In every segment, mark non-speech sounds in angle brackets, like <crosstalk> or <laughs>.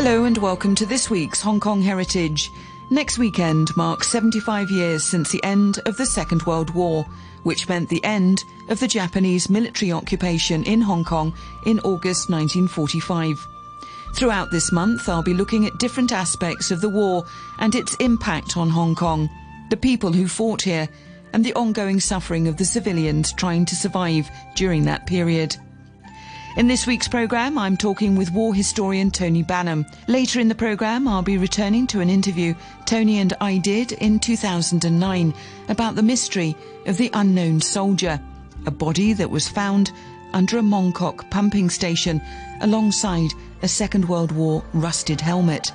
Hello and welcome to this week's Hong Kong Heritage. Next weekend marks 75 years since the end of the Second World War, which meant the end of the Japanese military occupation in Hong Kong in August 1945. Throughout this month, I'll be looking at different aspects of the war and its impact on Hong Kong, the people who fought here, and the ongoing suffering of the civilians trying to survive during that period. In this week's programme, I'm talking with war historian Tony Banham. Later in the programme, I'll be returning to an interview Tony and I did in 2009 about the mystery of the unknown soldier, a body that was found under a Mongkok pumping station alongside a Second World War rusted helmet.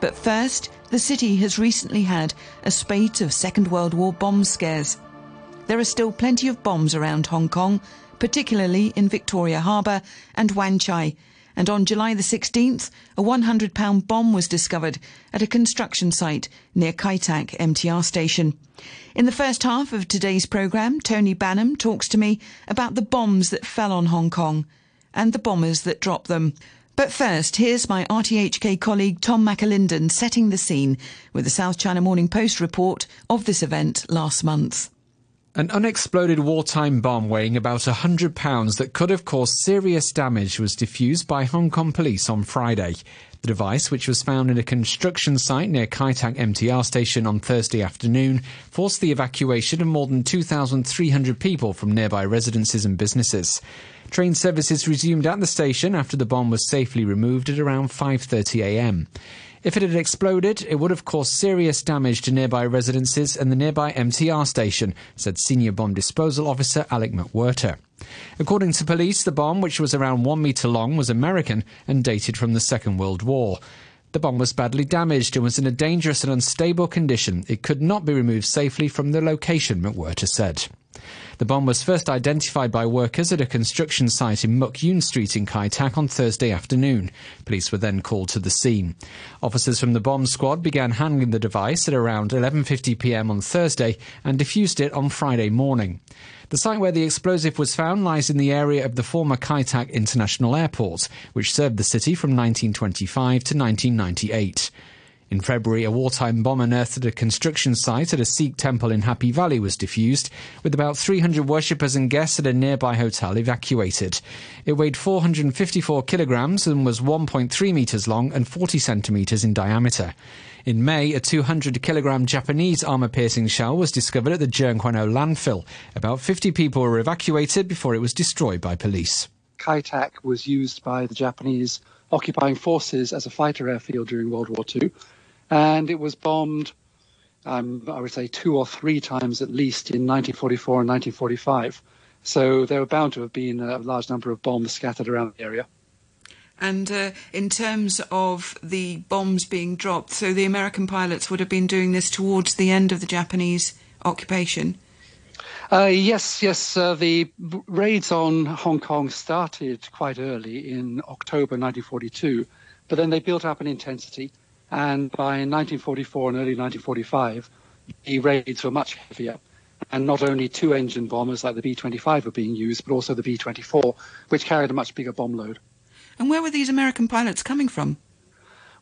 But first, the city has recently had a spate of Second World War bomb scares. There are still plenty of bombs around Hong Kong, particularly in Victoria Harbour and Wan Chai. And on July the 16th, a 100 pound bomb was discovered at a construction site near Kai Tak MTR station. In the first half of today's programme, Tony Banham talks to me about the bombs that fell on Hong Kong and the bombers that dropped them. But first, here's my RTHK colleague Tom McAlinden setting the scene with the South China Morning Post report of this event last month. An unexploded wartime bomb weighing about 100 pounds that could have caused serious damage was defused by Hong Kong police on Friday. The device, which was found in a construction site near Kai Tak MTR station on Thursday afternoon, forced the evacuation of more than 2,300 people from nearby residences and businesses. Train services resumed at the station after the bomb was safely removed at around 5:30 a.m. If it had exploded, it would have caused serious damage to nearby residences and the nearby MTR station, said Senior Bomb Disposal Officer Alec McWhirter. According to police, the bomb, which was around one metre long, was American and dated from the Second World War. The bomb was badly damaged and was in a dangerous and unstable condition. It could not be removed safely from the location, McWhirter said. The bomb was first identified by workers at a construction site in Muk Yuen Street in Kai Tak on Thursday afternoon. Police were then called to the scene. Officers from the bomb squad began handling the device at around 11:50 p.m. on Thursday and defused it on Friday morning. The site where the explosive was found lies in the area of the former Kai Tak International Airport, which served the city from 1925 to 1998. In February, a wartime bomb unearthed at a construction site at a Sikh temple in Happy Valley was defused, with about 300 worshippers and guests at a nearby hotel evacuated. It weighed 454 kilograms and was 1.3 meters long and 40 centimeters in diameter. In May, a 200 kilogram Japanese armor piercing shell was discovered at the Tseung Kwan O landfill. About 50 people were evacuated before it was destroyed by police. Kai Tak was used by the Japanese occupying forces as a fighter airfield during World War II and it was bombed, um, I would say, two or three times at least in 1944 and 1945. So there were bound to have been a large number of bombs scattered around the area. And uh, in terms of the bombs being dropped, so the American pilots would have been doing this towards the end of the Japanese occupation? Uh, yes, yes. Uh, the raids on Hong Kong started quite early in October 1942, but then they built up an intensity. And by 1944 and early 1945, the raids were much heavier. And not only two engine bombers like the B 25 were being used, but also the B 24, which carried a much bigger bomb load. And where were these American pilots coming from?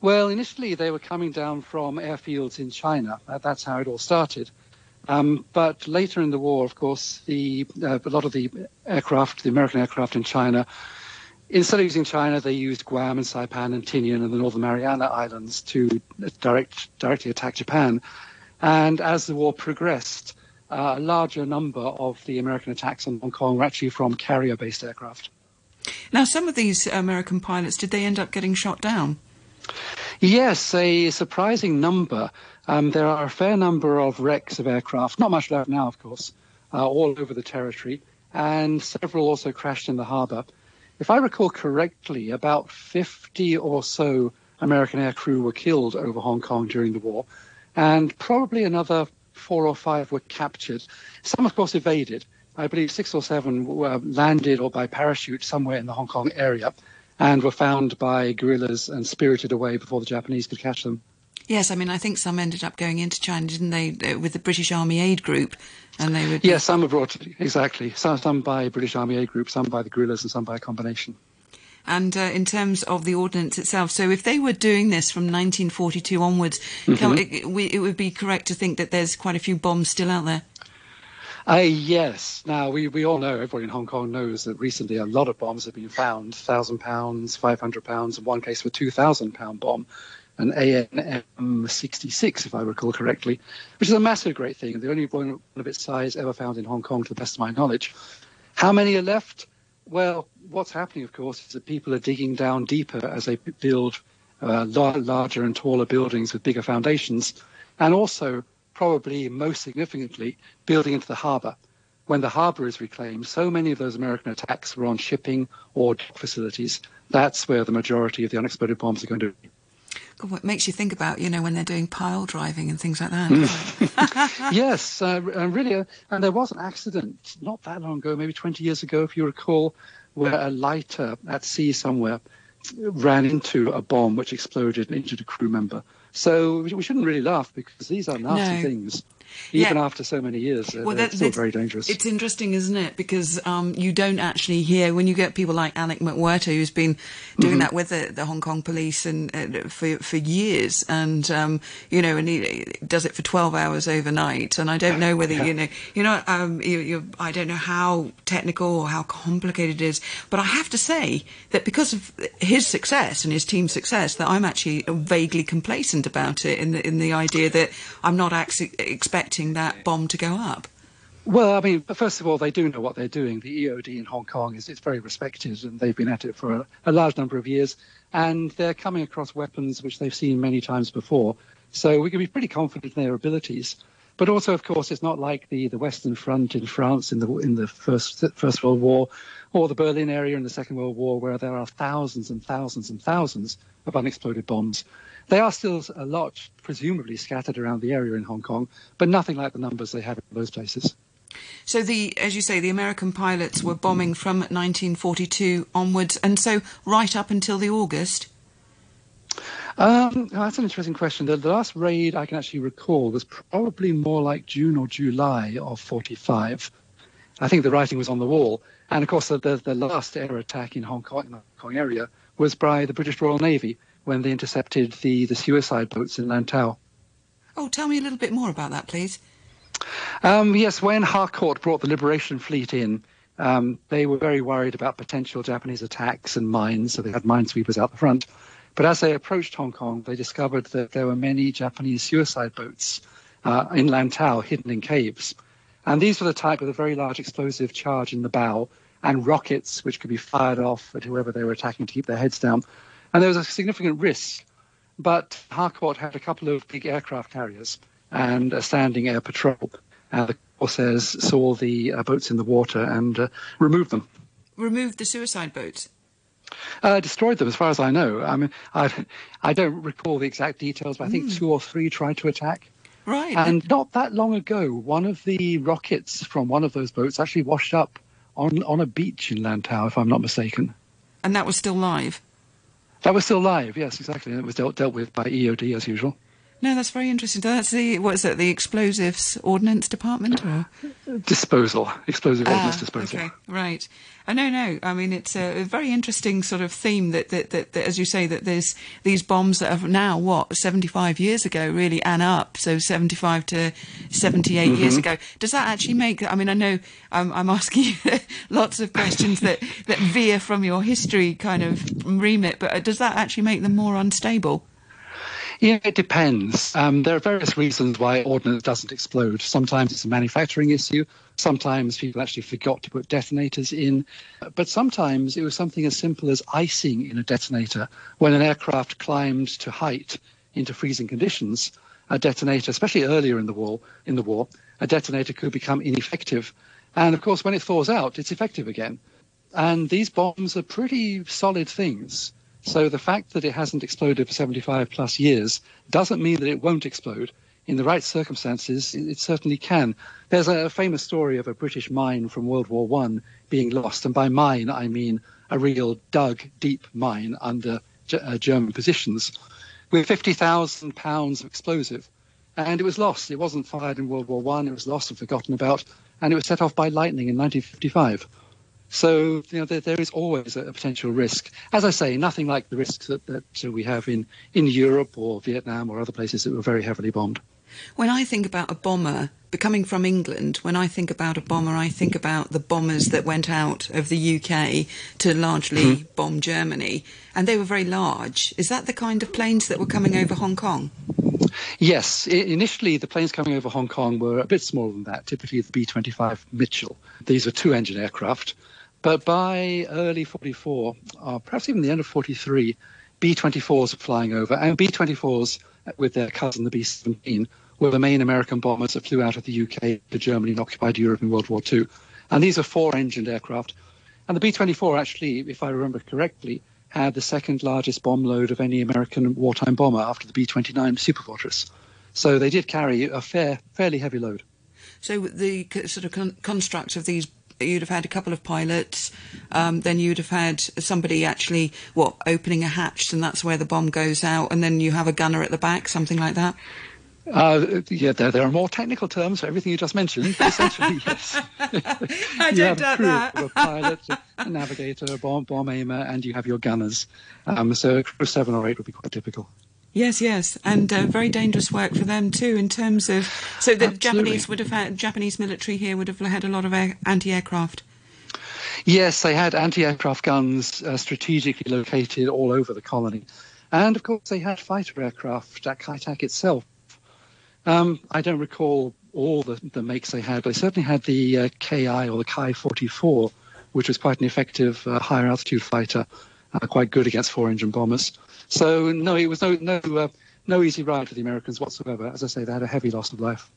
Well, initially they were coming down from airfields in China. That's how it all started. Um, but later in the war, of course, the, uh, a lot of the aircraft, the American aircraft in China, Instead of using China, they used Guam and Saipan and Tinian and the Northern Mariana Islands to direct, directly attack Japan. And as the war progressed, uh, a larger number of the American attacks on Hong Kong were actually from carrier-based aircraft. Now, some of these American pilots, did they end up getting shot down? Yes, a surprising number. Um, there are a fair number of wrecks of aircraft, not much left now, of course, uh, all over the territory, and several also crashed in the harbour. If I recall correctly, about 50 or so American aircrew were killed over Hong Kong during the war, and probably another four or five were captured. Some, of course, evaded. I believe six or seven were landed or by parachute somewhere in the Hong Kong area and were found by guerrillas and spirited away before the Japanese could catch them. Yes, I mean, I think some ended up going into China, didn't they, uh, with the British Army Aid Group, and they would. Yes, some were brought exactly. Some, some by British Army Aid Group, some by the guerrillas, and some by a combination. And uh, in terms of the ordnance itself, so if they were doing this from 1942 onwards, mm-hmm. it, it, it would be correct to think that there's quite a few bombs still out there. Uh, yes. Now, we, we all know, everybody in Hong Kong knows that recently a lot of bombs have been found £1,000, £500, in one case, a £2,000 bomb, an ANM 66, if I recall correctly, which is a massive great thing, the only one of its size ever found in Hong Kong, to the best of my knowledge. How many are left? Well, what's happening, of course, is that people are digging down deeper as they build uh, larger and taller buildings with bigger foundations, and also probably most significantly, building into the harbour. When the harbour is reclaimed, so many of those American attacks were on shipping or dock facilities. That's where the majority of the unexploded bombs are going to be. God, what makes you think about, you know, when they're doing pile driving and things like that. Mm. <laughs> <laughs> yes, uh, really. Uh, and there was an accident not that long ago, maybe 20 years ago, if you recall, where a lighter at sea somewhere ran into a bomb which exploded and injured a crew member. So we shouldn't really laugh because these are nasty no. things even yeah. after so many years. Well, that's still very dangerous. It's interesting, isn't it? Because um, you don't actually hear when you get people like Alec McWhirter, who's been doing mm-hmm. that with the, the, Hong Kong police and uh, for for years, and um, you know, and he does it for twelve hours overnight. And I don't know whether <laughs> yeah. you know, you know, um, you, I don't know how technical or how complicated it is, but I have to say that because of his success and his team's success, that I'm actually vaguely complacent about it in the in the idea that I'm not actually expecting expecting that bomb to go up? Well, I mean, first of all, they do know what they're doing. The EOD in Hong Kong is it's very respected, and they've been at it for a, a, large number of years. And they're coming across weapons which they've seen many times before. So we can be pretty confident in their abilities. But also, of course, it's not like the, the Western Front in France in the in the first First World War, or the Berlin area in the Second World War, where there are thousands and thousands and thousands of unexploded bombs. They are still a lot, presumably, scattered around the area in Hong Kong, but nothing like the numbers they have in those places. So the, as you say, the American pilots were bombing from 1942 onwards, and so right up until the August. Um, that's an interesting question. The, the, last raid I can actually recall was probably more like June or July of 45. I think the writing was on the wall. And of course, the, the, the last air attack in Hong Kong, in the Hong Kong area was by the British Royal Navy when they intercepted the, the suicide boats in Lantau. Oh, tell me a little bit more about that, please. Um, yes, when Harcourt brought the Liberation Fleet in, um, they were very worried about potential Japanese attacks and mines, so they had minesweepers out the front. But as they approached Hong Kong, they discovered that there were many Japanese suicide boats uh, in Lantau hidden in caves. And these were the type with a very large explosive charge in the bow and rockets which could be fired off at whoever they were attacking to keep their heads down. And there was a significant risk. But Harcourt had a couple of big aircraft carriers and a standing air patrol. And the Corsairs saw the uh, boats in the water and uh, removed them. Removed the suicide boats? Uh, destroyed them, as far as I know. I mean, I, I don't recall the exact details, but I think mm. two or three tried to attack. Right. And not that long ago, one of the rockets from one of those boats actually washed up on, on a beach in Lantau, if I'm not mistaken. And that was still live? That was still live, yes, exactly. And it was dealt, dealt with by EOD as usual. No, that's very interesting. That's the what is it? The explosives ordnance department or disposal, explosive ah, ordnance disposal. Okay, right. Uh, no, no. I mean, it's a, very interesting sort of theme that, that, that, that, as you say, that there's these bombs that are now what 75 years ago really and up, so 75 to 78 mm-hmm. years ago. Does that actually make? I mean, I know I'm, I'm asking you <laughs> lots of questions that that veer from your history kind of remit, but does that actually make them more unstable? Yeah, it depends. Um, there are various reasons why ordnance doesn't explode. Sometimes it's a manufacturing issue. Sometimes people actually forgot to put detonators in. But sometimes it was something as simple as icing in a detonator. When an aircraft climbed to height into freezing conditions, a detonator, especially earlier in the war, in the war, a detonator could become ineffective. And of course, when it thaws out, it's effective again. And these bombs are pretty solid things. So the fact that it hasn't exploded for 75 plus years doesn't mean that it won't explode. In the right circumstances, it, certainly can. There's a famous story of a British mine from World War One being lost, and by mine I mean a real dug deep mine under uh, German positions, with 50,000 pounds of explosive, and it was lost. It wasn't fired in World War One. It was lost and forgotten about, and it was set off by lightning in 1955. So you know there, there is always a, potential risk. As I say, nothing like the risks that, that we have in, in Europe or Vietnam or other places that were very heavily bombed. When I think about a bomber, becoming from England, when I think about a bomber, I think about the bombers that went out of the UK to largely mm-hmm. bomb Germany, and they were very large. Is that the kind of planes that were coming over Hong Kong? Yes. I- initially, the planes coming over Hong Kong were a bit smaller than that, typically the B 25 Mitchell. These are two engine aircraft. But by early 44, uh, perhaps even the end of 43, B 24s were flying over, and B 24s with their cousin, the B 17, were the main American bombers that flew out of the UK to Germany and occupied Europe in World War II. And these are four engined aircraft. And the B 24, actually, if I remember correctly, had the second largest bomb load of any American wartime bomber after the B 29 Superfortress. So they did carry a fair, fairly heavy load. So the sort of con- construct of these you'd have had a couple of pilots, um, then you'd have had somebody actually, what, opening a hatch, and that's where the bomb goes out, and then you have a gunner at the back, something like that? Uh, yeah, there, there, are more technical terms for everything you just mentioned. essentially, <laughs> yes. I <laughs> you have a crew, that. a pilot, a navigator, a bomb, bomb aimer, and you have your gunners. Um, so a crew of seven or eight would be quite typical. Yes, yes, and uh, very dangerous work for them too in terms of. So the Absolutely. Japanese would have had Japanese military here would have had a lot of air, anti-aircraft. Yes, they had anti-aircraft guns uh, strategically located all over the colony, and of course they had fighter aircraft at Kai Tak itself. Um, I don't recall all the, the, makes they had, but they certainly had the uh, Ki or the Ki 44, which was quite an effective uh, higher altitude fighter, uh, quite good against four-engine bombers. So no, it was no no uh, no easy ride for the Americans whatsoever. As I say, they had a heavy loss of life.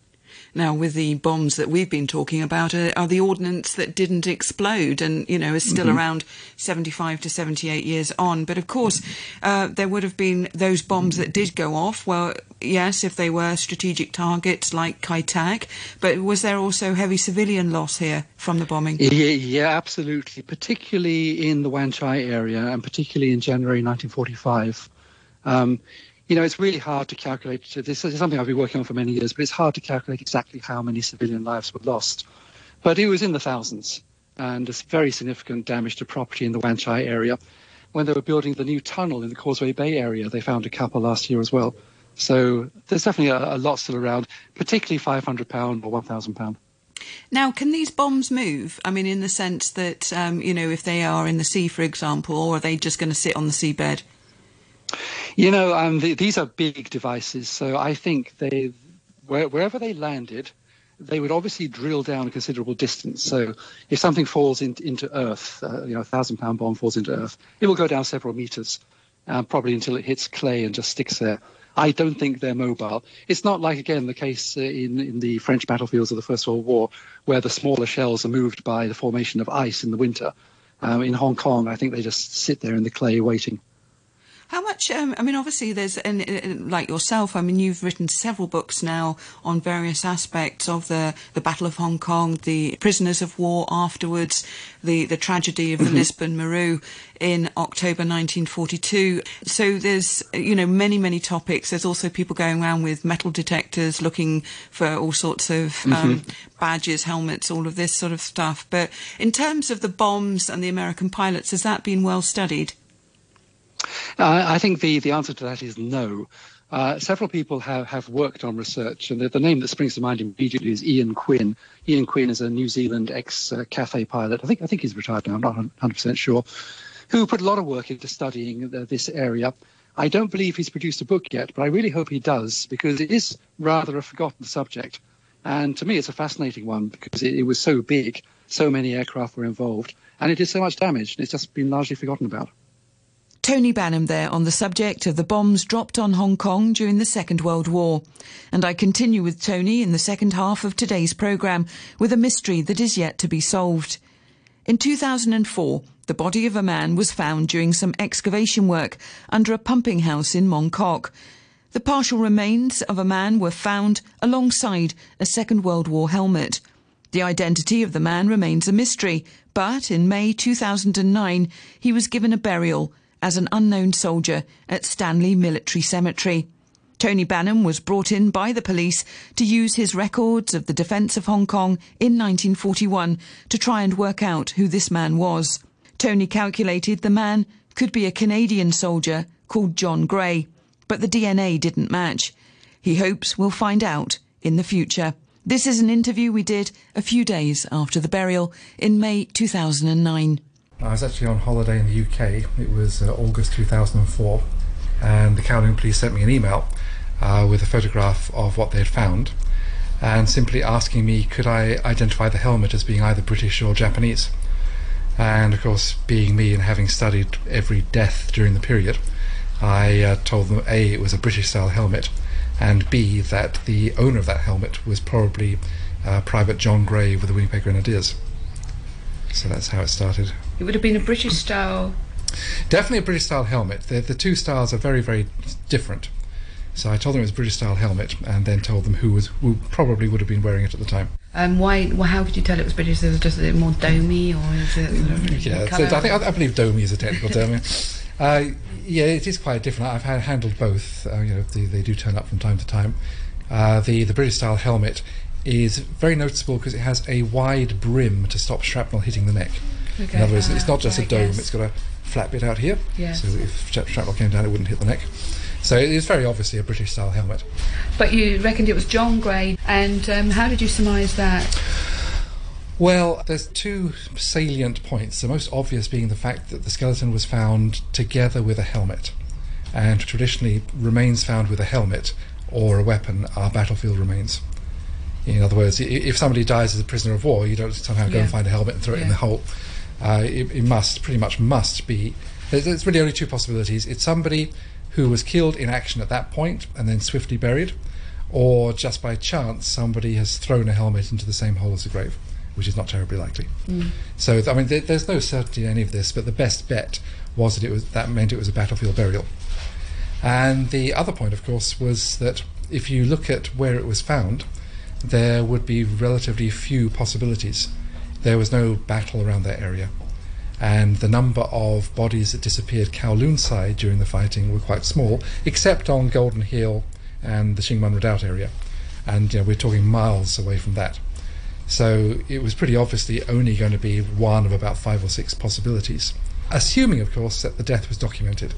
Now, with the bombs that we've been talking about, are, are the ordnance that didn't explode and, you know, is still mm-hmm. around 75 to 78 years on. But of course, uh, there would have been those bombs that did go off. Well, yes, if they were strategic targets like Kai Tak, but was there also heavy civilian loss here from the bombing? Yeah, yeah absolutely, particularly in the Wan Chai area and particularly in January 1945. Um, you know, it's really hard to calculate. This is something I've been working on for many years, but it's hard to calculate exactly how many civilian lives were lost. But it was in the thousands, and there's very significant damage to property in the Wan Chai area. When they were building the new tunnel in the Causeway Bay area, they found a couple last year as well. So there's definitely a, a lot still around, particularly 500 pound or 1,000 pound. Now, can these bombs move? I mean, in the sense that, um, you know, if they are in the sea, for example, or are they just going to sit on the seabed? You know, um, the, these are big devices, so I think they, where, wherever they landed, they would obviously drill down a considerable distance. So if something falls in, into Earth, uh, you know, a thousand pound bomb falls into Earth, it will go down several meters, uh, probably until it hits clay and just sticks there. I don't think they're mobile. It's not like, again, the case uh, in, in the French battlefields of the First World War, where the smaller shells are moved by the formation of ice in the winter. Um, in Hong Kong, I think they just sit there in the clay waiting. How much? Um, I mean, obviously, there's and, like yourself. I mean, you've written several books now on various aspects of the the Battle of Hong Kong, the prisoners of war afterwards, the the tragedy of the mm-hmm. Lisbon Maru in October 1942. So there's you know many many topics. There's also people going around with metal detectors looking for all sorts of um, mm-hmm. badges, helmets, all of this sort of stuff. But in terms of the bombs and the American pilots, has that been well studied? Uh, I think the, the answer to that is no. Uh, several people have, have worked on research, and the, the, name that springs to mind immediately is Ian Quinn. Ian Quinn is a New Zealand ex uh, Cathay pilot. I think I think he's retired now. I'm not 100% sure. Who put a lot of work into studying this area. I don't believe he's produced a book yet, but I really hope he does because it is rather a forgotten subject. And to me, it's a fascinating one because it, it was so big, so many aircraft were involved, and it did so much damage, and it's just been largely forgotten about. Tony Banham there on the subject of the bombs dropped on Hong Kong during the Second World War. And I continue with Tony in the second half of today's programme with a mystery that is yet to be solved. In 2004, the body of a man was found during some excavation work under a pumping house in Mong Kok. The partial remains of a man were found alongside a Second World War helmet. The identity of the man remains a mystery, but in May 2009 he was given a burial as an unknown soldier at Stanley Military Cemetery. Tony Banham was brought in by the police to use his records of the defence of Hong Kong in 1941 to try and work out who this man was. Tony calculated the man could be a Canadian soldier called John Gray, but the DNA didn't match. He hopes we'll find out in the future. This is an interview we did a few days after the burial in May 2009. I was actually on holiday in the UK. It was uh, August 2004, and the Kowloon police sent me an email uh, with a photograph of what they had found, and simply asking me could I identify the helmet as being either British or Japanese. And of course, being me and having studied every death during the period, I uh, told them A, it was a British style helmet, and B, that the owner of that helmet was probably uh, Private John Gray with the Winnipeg Grenadiers. So that's how it started. It would have been a British style. Definitely a British style helmet. The, the two styles are very, very different. So I told them it was a British style helmet, and then told them who was who probably would have been wearing it at the time. Um, why? Well, how could you tell it was British? Is it just a bit more domey, or is it? Yeah, so I think I, I believe domey is a technical term. yeah. <laughs> Uh, yeah, it is quite different. I've had, handled both. Uh, you know, they, they, do turn up from time to time. Uh, the the British style helmet is very noticeable because it has a wide brim to stop shrapnel hitting the neck. Okay. In other words, it's not just a dome; it's got a flat bit out here. Yeah. So if shrapnel came down, it wouldn't hit the neck. So it is very obviously a British style helmet. But you reckoned it was John Gray, and um, how did you surmise that? Well, there's two salient points. The most obvious being the fact that the skeleton was found together with a helmet. And traditionally, remains found with a helmet or a weapon are battlefield remains. In other words, if somebody dies as a prisoner of war, you don't somehow go yeah. and find a helmet and throw yeah. it in the hole. Uh, it, it, must, pretty much must be. There's, there's really only two possibilities. It's somebody who was killed in action at that point and then swiftly buried, or just by chance somebody has thrown a helmet into the same hole as the grave, which is not terribly likely. Mm. So I mean, there, there's no certainty in any of this, but the best bet was that it was that meant it was a battlefield burial. And the other point, of course, was that if you look at where it was found, there would be relatively few possibilities. There was no battle around that area and the number of bodies that disappeared Kowloon side during the fighting were quite small, except on Golden Hill and the Shingmun Redoubt area. And you know, we're talking miles away from that. So it was pretty obviously only going to be one of about five or six possibilities, assuming, of course, that the death was documented.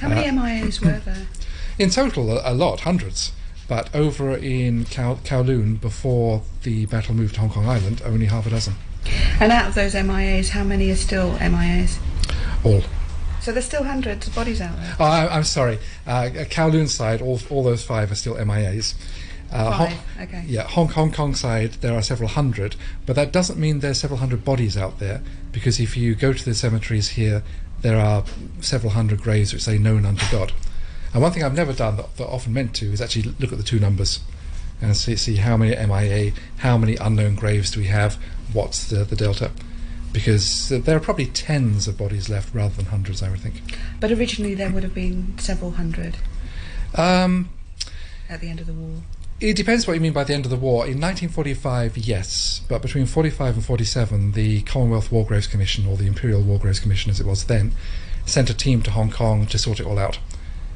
How many uh, MIAs were there? <clears throat> In total, a, a lot, hundreds. But over in Kowloon, before the battle moved to Hong Kong Island, only half a dozen. And out of those MIAs, how many are still MIAs? All. So there's still hundreds of bodies out there. Oh, I, am sorry. Uh, Kowloon side, all, all those five are still MIAs. Uh, okay. Yeah, Hong, Hong Kong side, there are several hundred, but that doesn't mean there's several hundred bodies out there, because if you go to the cemeteries here, there are several hundred graves which say known unto God. And one thing I've never done that, that often meant to is actually look at the two numbers and see, see how many MIA, how many unknown graves do we have, what's the, the delta because there are probably tens of bodies left rather than hundreds, I would think. But originally there would have been several hundred um, at the end of the war. It depends what you mean by the end of the war. In 1945, yes, but between 45 and 47, the Commonwealth War Graves Commission, or the Imperial War Graves Commission as it was then, sent a team to Hong Kong to sort it all out.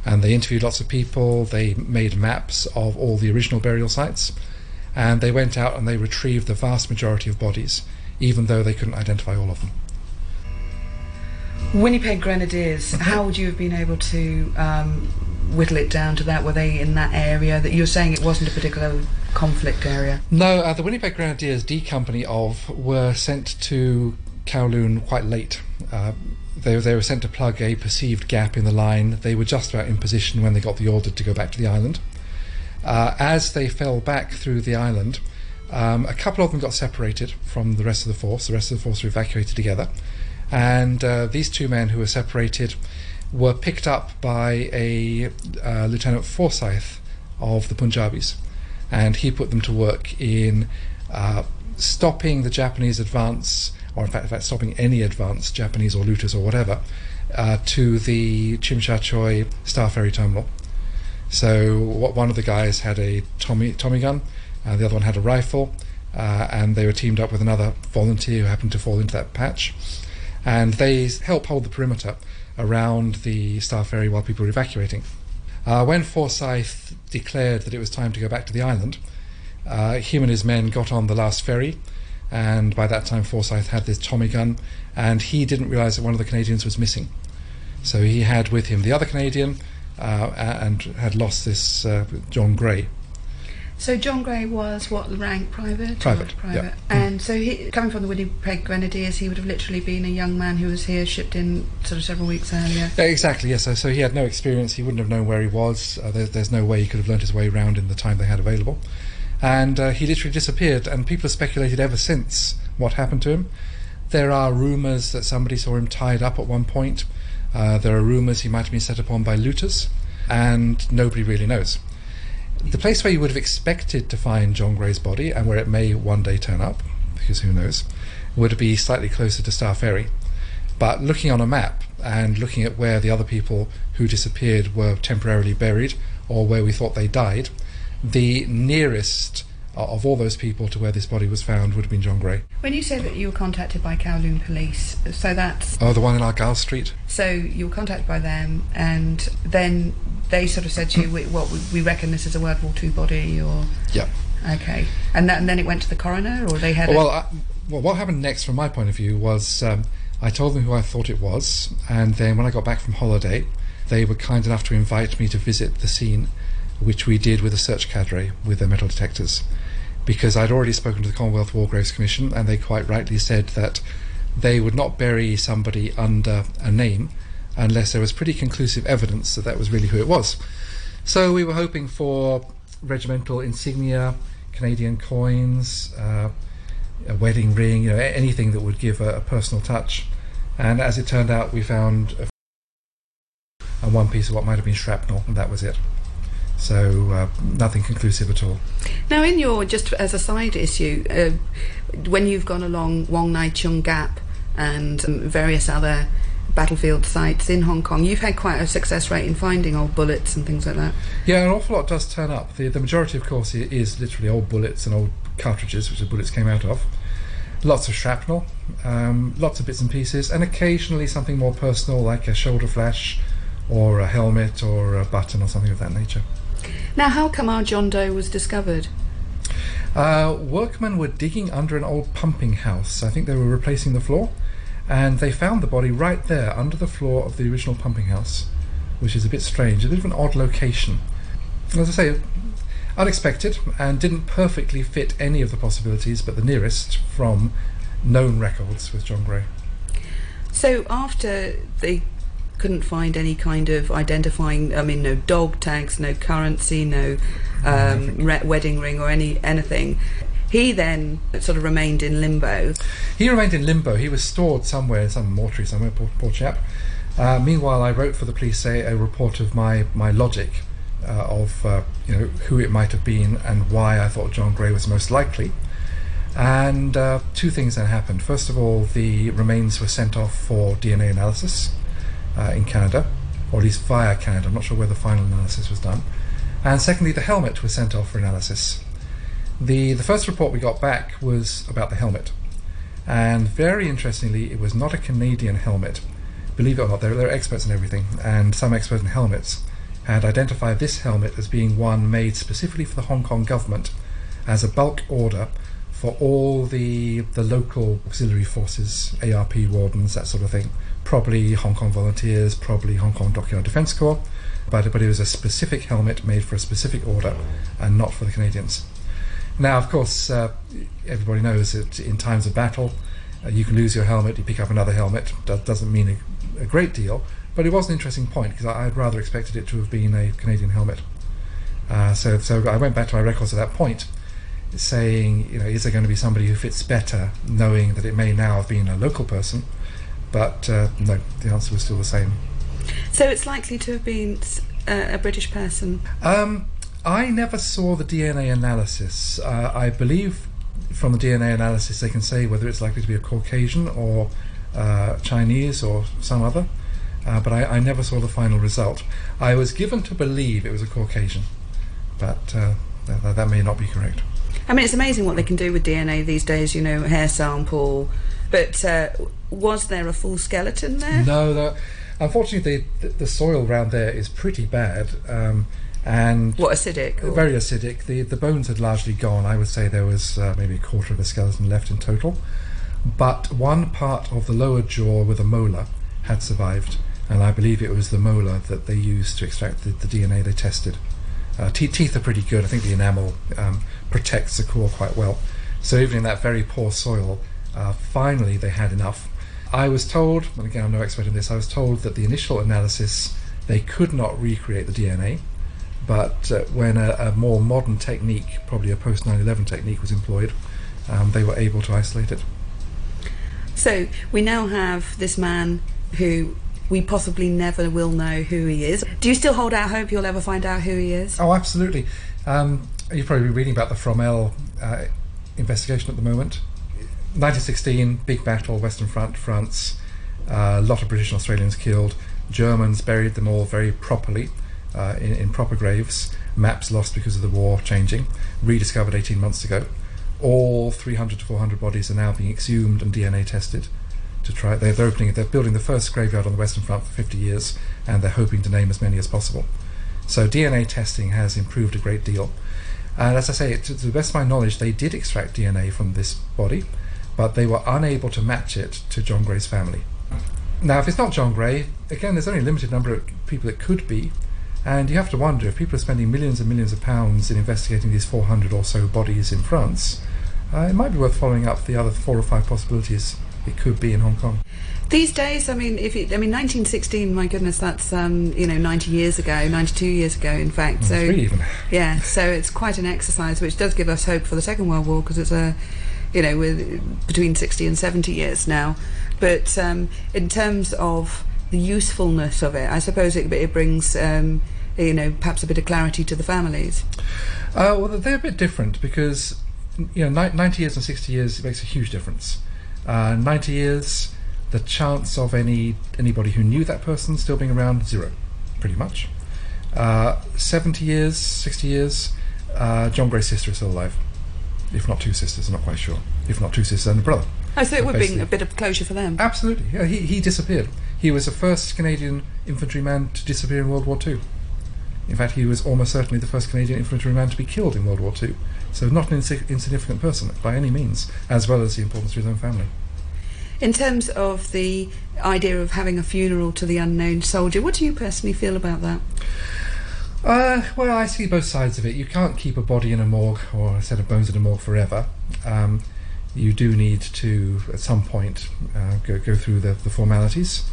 And they interviewed lots of people, they made maps of all the original burial sites and they went out and they retrieved the vast majority of bodies, even though they couldn't identify all of them. Winnipeg Grenadiers, how would you have been able to um, whittle it down to that? Were they in that area that you're saying it wasn't a particular conflict area? No, uh, the Winnipeg Grenadiers D Company of were sent to Kowloon quite late. Uh, they, they were sent to plug a perceived gap in the line. They were just about in position when they got the order to go back to the island. Uh, as they fell back through the island, um, a couple of them got separated from the rest of the force. The rest of the force were evacuated together. And uh, these two men who were separated were picked up by a uh, Lieutenant Forsyth of the Punjabis. And he put them to work in uh, stopping the Japanese advance, or in fact, in fact, stopping any advance, Japanese or looters or whatever, uh, to the Tsim Sha Tsui Star Ferry Terminal. So one of the guys had a Tommy Tommy gun, uh, the other one had a rifle, uh, and they were teamed up with another volunteer who happened to fall into that patch, and they help hold the perimeter around the Star Ferry while people were evacuating. Uh, when Forsyth declared that it was time to go back to the island, uh, him and his men got on the last ferry, and by that time Forsyth had this Tommy gun, and he didn't realise that one of the Canadians was missing. So he had with him the other Canadian, uh, and had lost this uh, John Gray. So John Gray was what rank? Private. Private, private. yeah. And so he, coming from the Winnipeg Grenadiers, he would have literally been a young man who was here, shipped in sort of several weeks earlier. Yeah, exactly, yes. So, so he had no experience. He wouldn't have known where he was. Uh, there, there's no way he could have learnt his way around in the time they had available. And uh, he literally disappeared, and people have speculated ever since what happened to him. There are rumours that somebody saw him tied up at one point. Uh, there are rumours he might have been set upon by looters, and nobody really knows. The place where you would have expected to find John Gray's body, and where it may one day turn up, because who knows, would be slightly closer to Star Ferry. But looking on a map and looking at where the other people who disappeared were temporarily buried or where we thought they died, the nearest of all those people to where this body was found would have been John Gray. When you say that you were contacted by Kowloon Police, so that's Oh, the one in Argyle Street? so you were contacted by them, and then they sort of said to you, we, "What we, we reckon this is a World War Two body," or Yeah. okay, and that, and then it went to the coroner, or they had. Well, I, well, what happened next, from my point of view, was um, I told them who I thought it was, and then when I got back from holiday, they were kind enough to invite me to visit the scene, which we did with a search cadre with their metal detectors, because I'd already spoken to the Commonwealth War Graves Commission, and they quite rightly said that they would not bury somebody under a name unless there was pretty conclusive evidence that that was really who it was. So we were hoping for regimental insignia, Canadian coins, uh, a wedding ring, you know, anything that would give a, a personal touch. And as it turned out, we found a and one piece of what might have been shrapnel, and that was it. So uh, nothing conclusive at all. Now, in your just as a side issue, uh, when you've gone along Wong Nai Chung Gap and um, various other battlefield sites in Hong Kong, you've had quite a success rate in finding old bullets and things like that. Yeah, an awful lot does turn up. The, the majority, of course, is literally old bullets and old cartridges, which the bullets came out of. Lots of shrapnel, um, lots of bits and pieces, and occasionally something more personal like a shoulder flash or a helmet or a button or something of that nature. Now, how come our John Doe was discovered? Uh, workmen were digging under an old pumping house. I think they were replacing the floor, and they found the body right there under the floor of the original pumping house, which is a bit strange, a bit of an odd location. As I say, unexpected and didn't perfectly fit any of the possibilities, but the nearest from known records with John Gray. So, after they couldn't find any kind of identifying, I mean, no dog tags, no currency, no um, re- wedding ring or any anything. He then sort of remained in limbo. He remained in limbo. He was stored somewhere in some mortuary somewhere, poor, poor chap. Uh, meanwhile, I wrote for the police a, a report of my, my logic uh, of uh, you know who it might have been and why I thought John Gray was most likely. And uh, two things then happened. First of all, the remains were sent off for DNA analysis uh, in Canada, or at least via Canada. I'm not sure where the final analysis was done. And secondly, the helmet was sent off for analysis. The the first report we got back was about the helmet. And very interestingly, it was not a Canadian helmet. Believe it or not, they're, they're experts in everything, and some experts in helmets had identified this helmet as being one made specifically for the Hong Kong government as a bulk order for all the the local auxiliary forces, ARP wardens, that sort of thing. Probably Hong Kong volunteers, probably Hong Kong Dockyard Defence Corps, but but it was a specific helmet made for a specific order, and not for the Canadians. Now, of course, uh, everybody knows that in times of battle, uh, you can lose your helmet, you pick up another helmet. That doesn't mean a, a great deal, but it was an interesting point because I, I'd rather expected it to have been a Canadian helmet. Uh, so, so I went back to my records at that point, saying, you know, is there going to be somebody who fits better, knowing that it may now have been a local person? But uh, no, the answer was still the same. So it's likely to have been uh, a British person. Um, I never saw the DNA analysis. Uh, I believe from the DNA analysis they can say whether it's likely to be a Caucasian or uh, Chinese or some other, uh, but I, I never saw the final result. I was given to believe it was a Caucasian, but uh, that, that may not be correct. I mean, it's amazing what they can do with DNA these days. You know, hair sample. But uh, was there a full skeleton there? No, unfortunately, the, the soil around there is pretty bad. Um, and what acidic? Or? Very acidic. The the bones had largely gone. I would say there was uh, maybe a quarter of a skeleton left in total, but one part of the lower jaw with a molar had survived, and I believe it was the molar that they used to extract the, the DNA they tested. Uh, te- teeth are pretty good. I think the enamel um, protects the core quite well. So even in that very poor soil, uh, finally they had enough. I was told, and again I'm no expert in this, I was told that the initial analysis they could not recreate the DNA, but uh, when a, a, more modern technique, probably a post 9/11 technique, was employed, um, they were able to isolate it. So we now have this man who we possibly never will know who he is. Do you still hold out hope you'll ever find out who he is? Oh, absolutely. Um, you've probably been reading about the Fromelles uh, investigation at the moment. 1916, big battle, Western Front, France. Uh, a lot of British and Australians killed. Germans buried them all very properly uh, in, in, proper graves. Maps lost because of the war changing. Rediscovered 18 months ago. All 300 to 400 bodies are now being exhumed and DNA tested to try. They're, they're opening. They're building the first graveyard on the Western Front for 50 years, and they're hoping to name as many as possible. So DNA testing has improved a great deal. And as I say, to, to the best of my knowledge, they did extract DNA from this body, but they were unable to match it to John Gray's family. Now, if it's not John Gray, again, there's only a limited number of people it could be, and you have to wonder if people are spending millions and millions of pounds in investigating these 400 or so bodies in France, uh, it might be worth following up the other four or five possibilities it could be in Hong Kong. These days, I mean, if you, I mean, 1916, my goodness, that's um, you know 90 years ago, 92 years ago, in fact. so even. yeah, so it's quite an exercise, which does give us hope for the Second World War because it's a, you know, with between 60 and 70 years now. But um, in terms of the usefulness of it, I suppose it, it brings. Um, you know, perhaps a bit of clarity to the families. Uh, well, they're a bit different because you know, 90 years and 60 years makes a huge difference. Uh, 90 years, the chance of any anybody who knew that person still being around zero, pretty much. Uh, 70 years, 60 years, uh, John Gray's sister is still alive. If not two sisters, I'm not quite sure. If not two sisters and a brother. Oh, so it would be a bit of closure for them. Absolutely. Yeah, he, he disappeared. He was the first Canadian infantryman to disappear in World War II. In fact, he was almost certainly the first Canadian infantryman to be killed in World War II. So not an insi- insignificant person by any means, as well as the importance to his own family. In terms of the idea of having a funeral to the unknown soldier, what do you personally feel about that? Uh, well, I see both sides of it. You can't keep a body in a morgue or a set of bones in a morgue forever. Um, you do need to, at some point, uh, go, go through the, the formalities.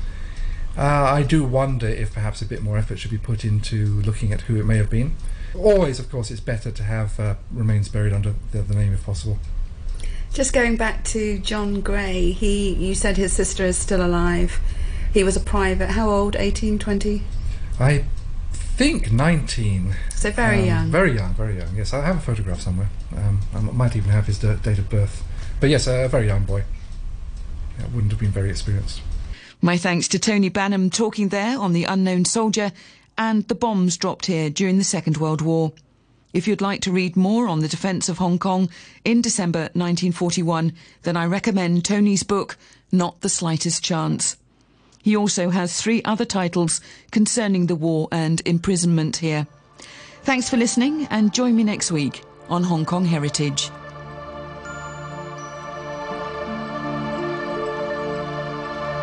Uh, I do wonder if perhaps a bit more effort should be put into looking at who it may have been. Always, of course, it's better to have uh, remains buried under the, the, name if possible. Just going back to John Gray, he you said his sister is still alive. He was a private. How old? 18, 20? I think 19. So very um, young. Very young, very young. Yes, I have a photograph somewhere. Um, I might even have his d- date of birth. But yes, a, a very young boy. Yeah, wouldn't have been very experienced. My thanks to Tony Banham talking there on the unknown soldier and the bombs dropped here during the Second World War. If you'd like to read more on the defence of Hong Kong in December 1941, then I recommend Tony's book, Not the Slightest Chance. He also has three other titles concerning the war and imprisonment here. Thanks for listening and join me next week on Hong Kong Heritage.